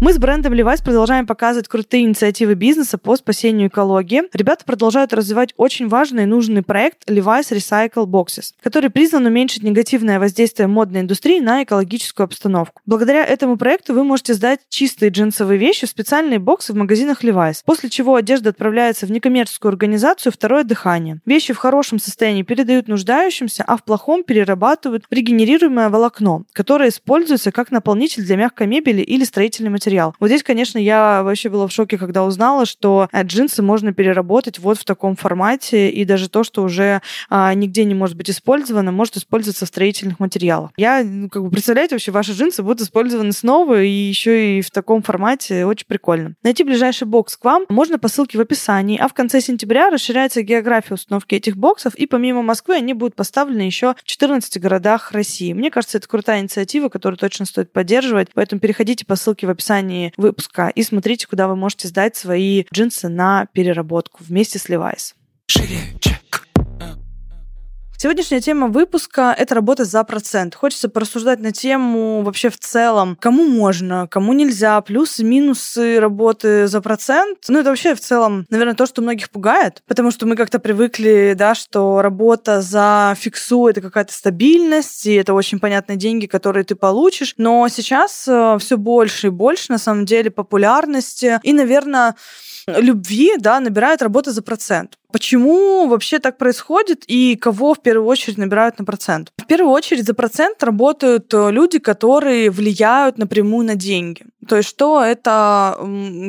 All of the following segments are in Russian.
Мы с брендом Levi's продолжаем показывать крутые инициативы бизнеса по спасению экологии. Ребята продолжают развивать очень важный и нужный проект Levi's Recycle Boxes, который призван уменьшить негативное воздействие модной индустрии на экологическую обстановку. Благодаря этому проекту вы можете сдать чистые джинсовые вещи в специальные боксы в магазинах Levi's, после чего одежда отправляется в некоммерческую организацию «Второе дыхание». Вещи в хорошем состоянии передают нуждающимся, а в плохом перерабатывают регенерируемое волокно, которое используется как наполнитель для мягкой мебели или строительный материал. Вот здесь, конечно, я вообще была в шоке, когда узнала, что э, джинсы можно переработать вот в таком формате, и даже то, что уже а, нигде не может быть использовано, может использоваться в строительных материалах. Я, ну, как бы, представляете, вообще ваши джинсы будут использованы снова, и еще и в таком формате. Очень прикольно. Найти ближайший бокс к вам можно по ссылке в описании, а в конце сентября расширяется география установки этих боксов, и помимо Москвы они будут поставлены еще в 14 городах России. Мне кажется, это крутая инициатива, которую точно стоит поддерживать, поэтому переходите по ссылке в описании описании выпуска и смотрите, куда вы можете сдать свои джинсы на переработку вместе с Levi's. Шире. Сегодняшняя тема выпуска — это работа за процент. Хочется порассуждать на тему вообще в целом, кому можно, кому нельзя, плюсы, минусы работы за процент. Ну, это вообще в целом, наверное, то, что многих пугает, потому что мы как-то привыкли, да, что работа за фиксу — это какая-то стабильность, и это очень понятные деньги, которые ты получишь. Но сейчас э, все больше и больше, на самом деле, популярности и, наверное, любви, да, набирает работа за процент. Почему вообще так происходит и кого в первую очередь набирают на процент? В первую очередь за процент работают э, люди, которые влияют напрямую на деньги. То есть что это,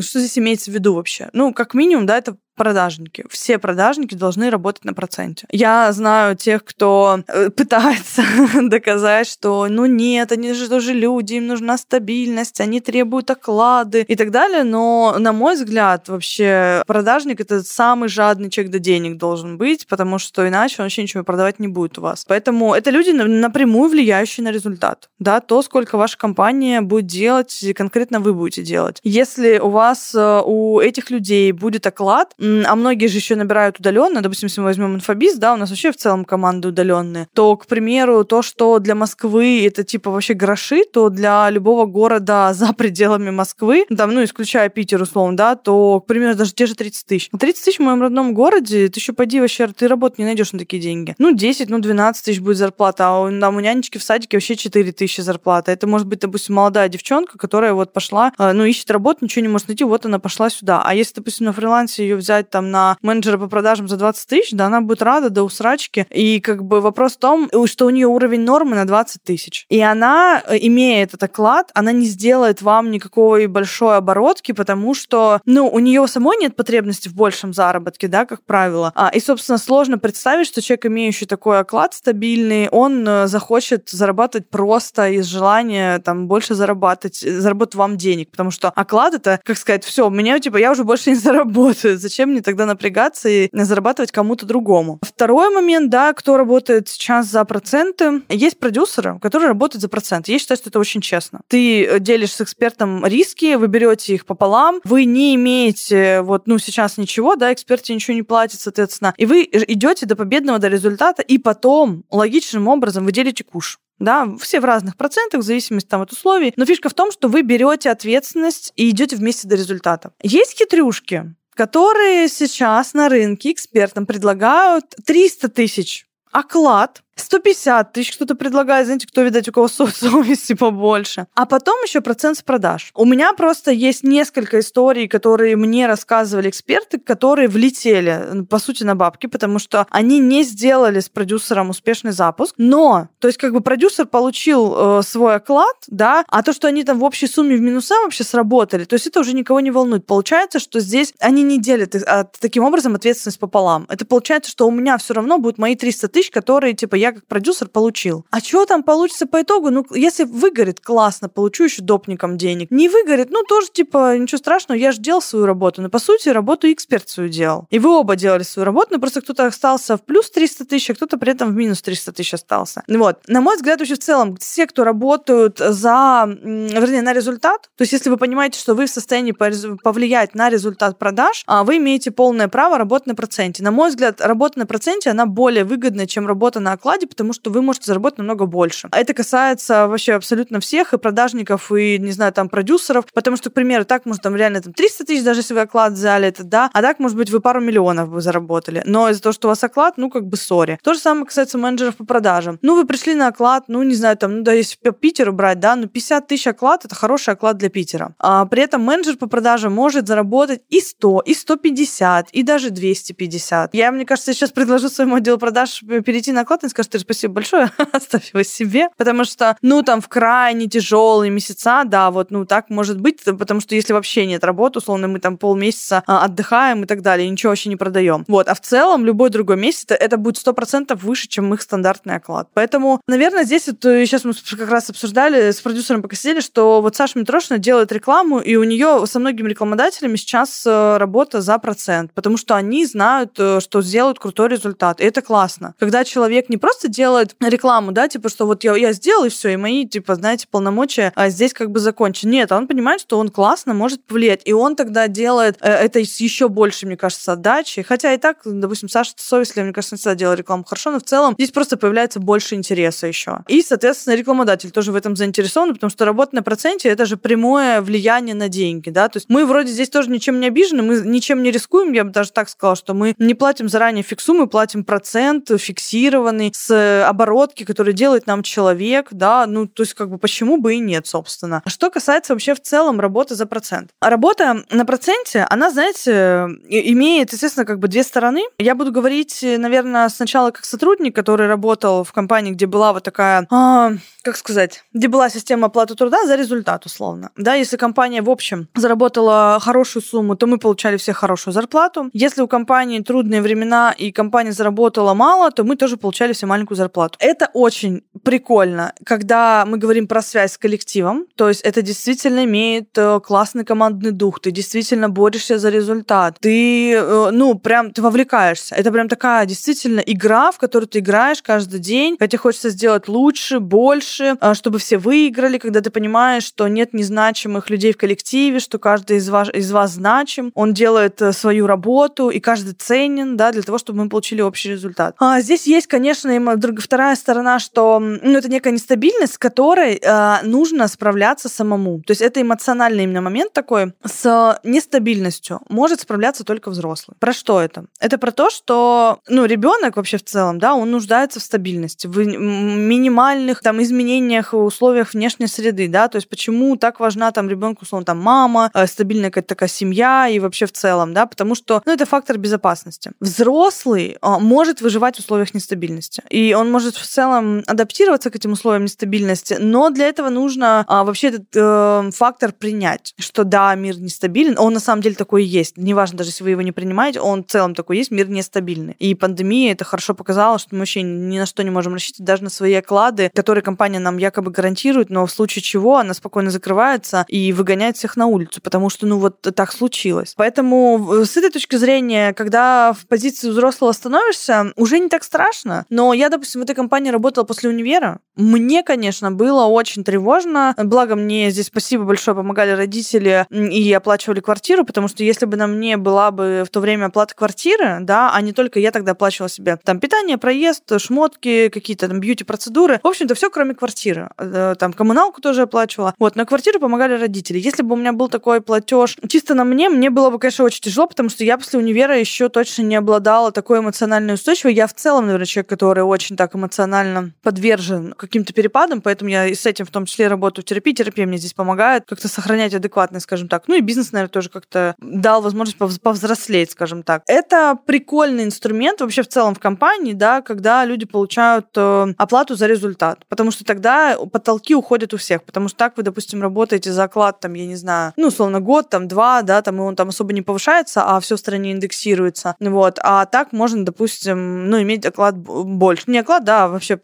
что здесь имеется в виду вообще? Ну, как минимум, да, это продажники. Все продажники должны работать на проценте. Я знаю тех, кто э, пытается доказать, что ну нет, они же тоже люди, им нужна стабильность, они требуют оклады и так далее, но, на мой взгляд, вообще продажник — это самый жадный человек до денег должен быть, потому что иначе он вообще ничего продавать не будет у вас. Поэтому это люди напрямую влияющие на результат. Да, то, сколько ваша компания будет делать, конкретно вы будете делать. Если у вас, э, у этих людей будет оклад, а многие же еще набирают удаленно, допустим, если мы возьмем инфобиз, да, у нас вообще в целом команды удаленные, то, к примеру, то, что для Москвы это типа вообще гроши, то для любого города за пределами Москвы, там, ну, исключая Питер, условно, да, то, к примеру, даже те же 30 тысяч. 30 тысяч в моем родном городе, ты еще поди вообще, ты работу не найдешь на такие деньги. Ну, 10, ну, 12 тысяч будет зарплата, а у, там, у нянечки в садике вообще 4 тысячи зарплата. Это может быть, допустим, молодая девчонка, которая вот пошла, э, ну, ищет работу, ничего не может найти, вот она пошла сюда. А если, допустим, на фрилансе ее взять взять там на менеджера по продажам за 20 тысяч, да, она будет рада до усрачки. И как бы вопрос в том, что у нее уровень нормы на 20 тысяч. И она, э, имея этот оклад, она не сделает вам никакой большой оборотки, потому что, ну, у нее самой нет потребности в большем заработке, да, как правило. А, и, собственно, сложно представить, что человек, имеющий такой оклад стабильный, он э, захочет зарабатывать просто из желания там больше зарабатывать, э, заработать вам денег, потому что оклад это, как сказать, все, у меня типа я уже больше не заработаю, зачем мне тогда напрягаться и зарабатывать кому-то другому. Второй момент, да, кто работает сейчас за проценты. Есть продюсеры, которые работают за процент. Я считаю, что это очень честно. Ты э, делишь с экспертом риски, вы берете их пополам, вы не имеете вот, ну, сейчас ничего, да, эксперте ничего не платит, соответственно, и вы идете до победного, до результата, и потом логичным образом вы делите куш да, все в разных процентах, в зависимости там, от условий. Но фишка в том, что вы берете ответственность и идете вместе до результата. Есть хитрюшки, которые сейчас на рынке экспертам предлагают 300 тысяч оклад 150 тысяч кто-то предлагает, знаете, кто, видать, у кого совести побольше. А потом еще процент с продаж. У меня просто есть несколько историй, которые мне рассказывали эксперты, которые влетели, по сути, на бабки, потому что они не сделали с продюсером успешный запуск. Но, то есть, как бы продюсер получил э, свой оклад, да, а то, что они там в общей сумме в минуса вообще сработали, то есть это уже никого не волнует. Получается, что здесь они не делят а, таким образом ответственность пополам. Это получается, что у меня все равно будут мои 300 тысяч, которые, типа, я как продюсер получил. А что там получится по итогу? Ну, если выгорит, классно, получу еще допником денег. Не выгорит, ну, тоже, типа, ничего страшного, я же делал свою работу. Но, по сути, работу эксперт свою делал. И вы оба делали свою работу, но просто кто-то остался в плюс 300 тысяч, а кто-то при этом в минус 300 тысяч остался. Вот. На мой взгляд, вообще в целом, все, кто работают за, вернее, на результат, то есть если вы понимаете, что вы в состоянии повлиять на результат продаж, а вы имеете полное право работать на проценте. На мой взгляд, работа на проценте, она более выгодная, чем работа на окладе, потому что вы можете заработать намного больше. А это касается вообще абсолютно всех, и продажников, и, не знаю, там, продюсеров, потому что, к примеру, так, может, там реально там 300 тысяч, даже если вы оклад взяли, это да, а так, может быть, вы пару миллионов бы заработали. Но из-за того, что у вас оклад, ну, как бы, сори. То же самое касается менеджеров по продажам. Ну, вы пришли на оклад, ну, не знаю, там, ну, да, если Питер брать, да, ну, 50 тысяч оклад – это хороший оклад для Питера. А при этом менеджер по продажам может заработать и 100, и 150, и даже 250. Я, мне кажется, сейчас предложу своему отделу продаж перейти на оклад и скажу, ты спасибо большое, оставь его себе, потому что, ну, там, в крайне тяжелые месяца, да, вот, ну, так может быть, потому что если вообще нет работы, условно, мы там полмесяца а, отдыхаем и так далее, ничего вообще не продаем. Вот, а в целом любой другой месяц это, будет 100% выше, чем их стандартный оклад. Поэтому, наверное, здесь вот сейчас мы как раз обсуждали с продюсером пока сидели, что вот Саша Митрошина делает рекламу, и у нее со многими рекламодателями сейчас э, работа за процент, потому что они знают, э, что сделают крутой результат. И это классно. Когда человек не просто делает рекламу, да, типа, что вот я, я сделал, и все, и мои, типа, знаете, полномочия а здесь как бы закончены. Нет, он понимает, что он классно может повлиять. И он тогда делает э, это с еще больше, мне кажется, отдачи. Хотя и так, допустим, Саша совестливо, мне кажется, всегда делал рекламу хорошо, но в целом здесь просто появляется больше интереса еще. И, соответственно, рекламодатель тоже в этом заинтересован, потому что работа на проценте это же прямое влияние на деньги, да. То есть мы вроде здесь тоже ничем не обижены, мы ничем не рискуем, я бы даже так сказала, что мы не платим заранее фиксу, мы платим процент фиксированный оборотки, который делает нам человек, да, ну, то есть как бы почему бы и нет, собственно. Что касается вообще в целом работы за процент. Работа на проценте, она, знаете, имеет, естественно, как бы две стороны. Я буду говорить, наверное, сначала как сотрудник, который работал в компании, где была вот такая, а, как сказать, где была система оплаты труда за результат, условно. Да, если компания, в общем, заработала хорошую сумму, то мы получали все хорошую зарплату. Если у компании трудные времена и компания заработала мало, то мы тоже получали все маленькую зарплату. Это очень прикольно, когда мы говорим про связь с коллективом, то есть это действительно имеет э, классный командный дух, ты действительно борешься за результат, ты, э, ну, прям, ты вовлекаешься. Это прям такая действительно игра, в которую ты играешь каждый день, хотя хочется сделать лучше, больше, э, чтобы все выиграли, когда ты понимаешь, что нет незначимых людей в коллективе, что каждый из вас, из вас значим, он делает свою работу, и каждый ценен, да, для того, чтобы мы получили общий результат. А здесь есть, конечно, вторая сторона, что ну, это некая нестабильность, с которой э, нужно справляться самому. То есть это эмоциональный именно момент такой. С нестабильностью может справляться только взрослый. Про что это? Это про то, что ну, ребенок вообще в целом, да, он нуждается в стабильности, в минимальных там изменениях в условиях внешней среды, да, то есть почему так важна там ребенку, условно, там мама, э, стабильная какая-то такая семья и вообще в целом, да, потому что, ну, это фактор безопасности. Взрослый э, может выживать в условиях нестабильности, и он может в целом адаптироваться к этим условиям нестабильности, но для этого нужно а, вообще этот э, фактор принять, что да, мир нестабилен, он на самом деле такой и есть. Неважно, даже если вы его не принимаете, он в целом такой есть, мир нестабильный. И пандемия это хорошо показала, что мы вообще ни на что не можем рассчитывать, даже на свои оклады, которые компания нам якобы гарантирует, но в случае чего она спокойно закрывается и выгоняет всех на улицу, потому что, ну, вот так случилось. Поэтому с этой точки зрения, когда в позиции взрослого становишься, уже не так страшно. Но я, допустим, в этой компании работала после универа. Мне, конечно, было очень тревожно. Благо, мне здесь спасибо большое помогали родители и оплачивали квартиру, потому что если бы на мне была бы в то время оплата квартиры, да, а не только я тогда оплачивала себе там питание, проезд, шмотки, какие-то там бьюти-процедуры. В общем-то, все кроме квартиры. Э, там коммуналку тоже оплачивала. Вот, на квартиру помогали родители. Если бы у меня был такой платеж чисто на мне, мне было бы, конечно, очень тяжело, потому что я после универа еще точно не обладала такой эмоциональной устойчивой. Я в целом, наверное, человек, который очень так эмоционально подвержен каким-то перепадам, поэтому я и с этим в том числе работаю в терапии. Терапия мне здесь помогает как-то сохранять адекватность, скажем так. Ну и бизнес, наверное, тоже как-то дал возможность повзрослеть, скажем так. Это прикольный инструмент вообще в целом в компании, да, когда люди получают э, оплату за результат, потому что тогда потолки уходят у всех, потому что так вы, допустим, работаете за оклад, там, я не знаю, ну, условно, год, там, два, да, там, и он там особо не повышается, а все в стране индексируется, вот, а так можно, допустим, ну, иметь оклад больше больше. Не оклад, да, вообще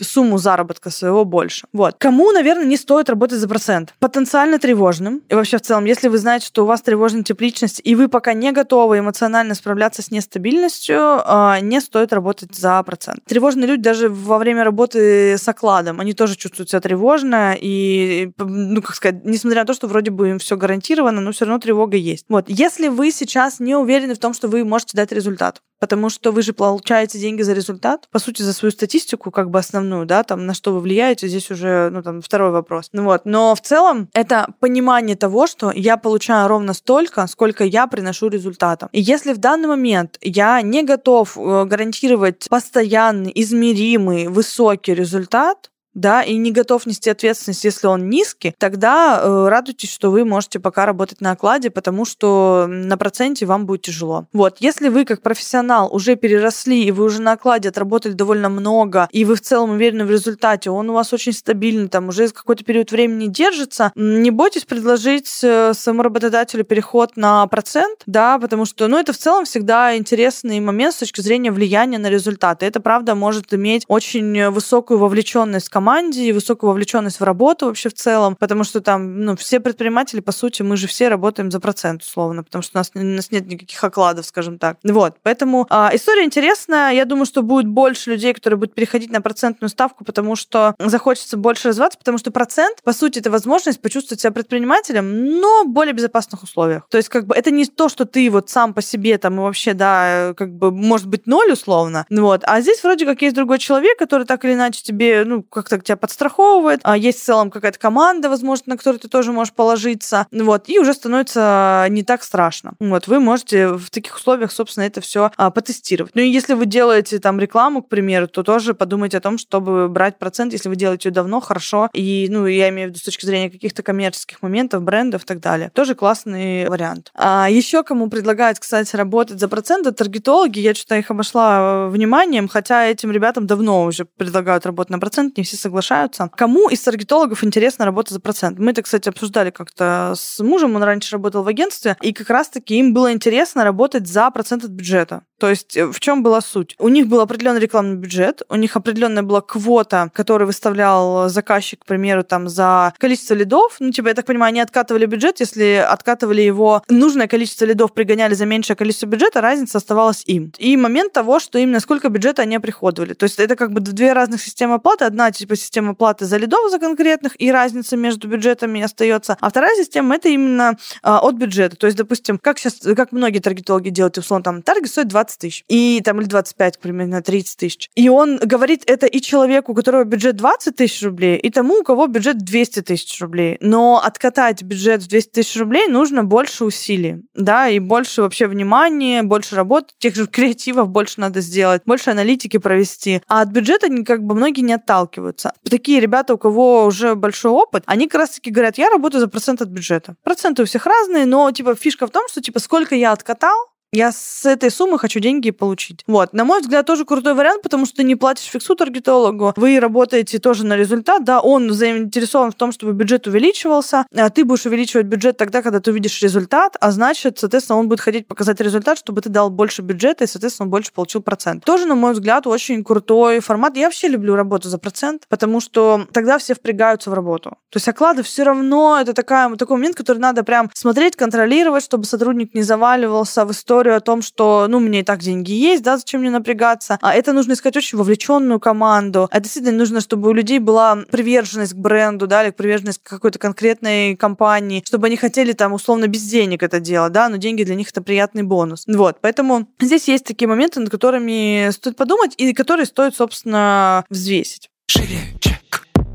сумму заработка своего больше. Вот. Кому, наверное, не стоит работать за процент? Потенциально тревожным. И вообще в целом, если вы знаете, что у вас тревожный тип личности, и вы пока не готовы эмоционально справляться с нестабильностью, а, не стоит работать за процент. Тревожные люди даже во время работы с окладом, они тоже чувствуют себя тревожно, и, ну, как сказать, несмотря на то, что вроде бы им все гарантировано, но все равно тревога есть. Вот. Если вы сейчас не уверены в том, что вы можете дать результат, потому что вы же получаете деньги за результат, по сути, за свою статистику, как бы основную, да, там, на что вы влияете, здесь уже, ну, там, второй вопрос. Ну вот, но в целом это понимание того, что я получаю ровно столько, сколько я приношу результатом. И если в данный момент я не готов э, гарантировать постоянный, измеримый, высокий результат, да, и не готов нести ответственность, если он низкий, тогда э, радуйтесь, что вы можете пока работать на окладе, потому что на проценте вам будет тяжело. Вот, если вы как профессионал уже переросли, и вы уже на окладе отработали довольно много, и вы в целом уверены в результате, он у вас очень стабильный, там уже какой-то период времени держится, не бойтесь предложить э, своему работодателю переход на процент, да, потому что, ну, это в целом всегда интересный момент с точки зрения влияния на результаты. Это, правда, может иметь очень высокую вовлеченность команде и высокую вовлеченность в работу вообще в целом, потому что там, ну, все предприниматели, по сути, мы же все работаем за процент, условно, потому что у нас, у нас нет никаких окладов, скажем так. Вот, поэтому а, история интересная. Я думаю, что будет больше людей, которые будут переходить на процентную ставку, потому что захочется больше развиваться, потому что процент, по сути, это возможность почувствовать себя предпринимателем, но в более безопасных условиях. То есть, как бы, это не то, что ты вот сам по себе там и вообще, да, как бы, может быть, ноль условно, вот, а здесь вроде как есть другой человек, который так или иначе тебе, ну, как как-то тебя подстраховывает, а есть в целом какая-то команда, возможно, на которую ты тоже можешь положиться, вот, и уже становится не так страшно. Вот, вы можете в таких условиях, собственно, это все а, потестировать. Ну и если вы делаете там рекламу, к примеру, то тоже подумайте о том, чтобы брать процент, если вы делаете ее давно, хорошо, и, ну, я имею в виду с точки зрения каких-то коммерческих моментов, брендов и так далее. Тоже классный вариант. А еще кому предлагают, кстати, работать за процент, это таргетологи, я что-то их обошла вниманием, хотя этим ребятам давно уже предлагают работать на процент, не все соглашаются. Кому из таргетологов интересно работать за процент? Мы это, кстати, обсуждали как-то с мужем, он раньше работал в агентстве, и как раз-таки им было интересно работать за процент от бюджета. То есть э, в чем была суть? У них был определенный рекламный бюджет, у них определенная была квота, которую выставлял заказчик, к примеру, там за количество лидов. Ну, типа, я так понимаю, они откатывали бюджет, если откатывали его, нужное количество лидов пригоняли за меньшее количество бюджета, разница оставалась им. И момент того, что именно сколько бюджета они оприходовали. То есть это как бы две разных системы оплаты. Одна, типа, система оплаты за лидов за конкретных, и разница между бюджетами остается. А вторая система это именно а, от бюджета. То есть, допустим, как сейчас, как многие таргетологи делают, условно, там, таргет стоит 20 тысяч, и там, или 25, примерно 30 тысяч. И он говорит это и человеку, у которого бюджет 20 тысяч рублей, и тому, у кого бюджет 200 тысяч рублей. Но откатать бюджет в 200 тысяч рублей нужно больше усилий, да, и больше вообще внимания, больше работы, тех же креативов больше надо сделать, больше аналитики провести. А от бюджета они как бы многие не отталкиваются такие ребята, у кого уже большой опыт, они как раз-таки говорят, я работаю за процент от бюджета. Проценты у всех разные, но типа фишка в том, что типа сколько я откатал, я с этой суммы хочу деньги получить. Вот. На мой взгляд, тоже крутой вариант, потому что ты не платишь фиксу таргетологу, вы работаете тоже на результат, да, он заинтересован в том, чтобы бюджет увеличивался, а ты будешь увеличивать бюджет тогда, когда ты увидишь результат, а значит, соответственно, он будет хотеть показать результат, чтобы ты дал больше бюджета и, соответственно, он больше получил процент. Тоже, на мой взгляд, очень крутой формат. Я вообще люблю работу за процент, потому что тогда все впрягаются в работу. То есть оклады все равно это такая, такой момент, который надо прям смотреть, контролировать, чтобы сотрудник не заваливался в историю историю о том, что, ну, у меня и так деньги есть, да, зачем мне напрягаться. А это нужно искать очень вовлеченную команду. Это действительно нужно, чтобы у людей была приверженность к бренду, да, или приверженность к какой-то конкретной компании, чтобы они хотели там условно без денег это делать, да, но деньги для них это приятный бонус. Вот, поэтому здесь есть такие моменты, над которыми стоит подумать и которые стоит, собственно, взвесить. Шире.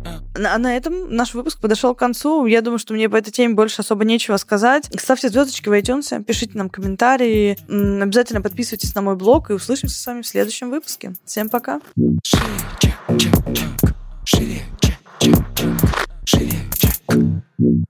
А на этом наш выпуск подошел к концу. Я думаю, что мне по этой теме больше особо нечего сказать. Ставьте звездочки в iTunes, пишите нам комментарии, обязательно подписывайтесь на мой блог и услышимся с вами в следующем выпуске. Всем пока! Шире, чак, чак, чак. Шире, чак, чак. Шире, чак.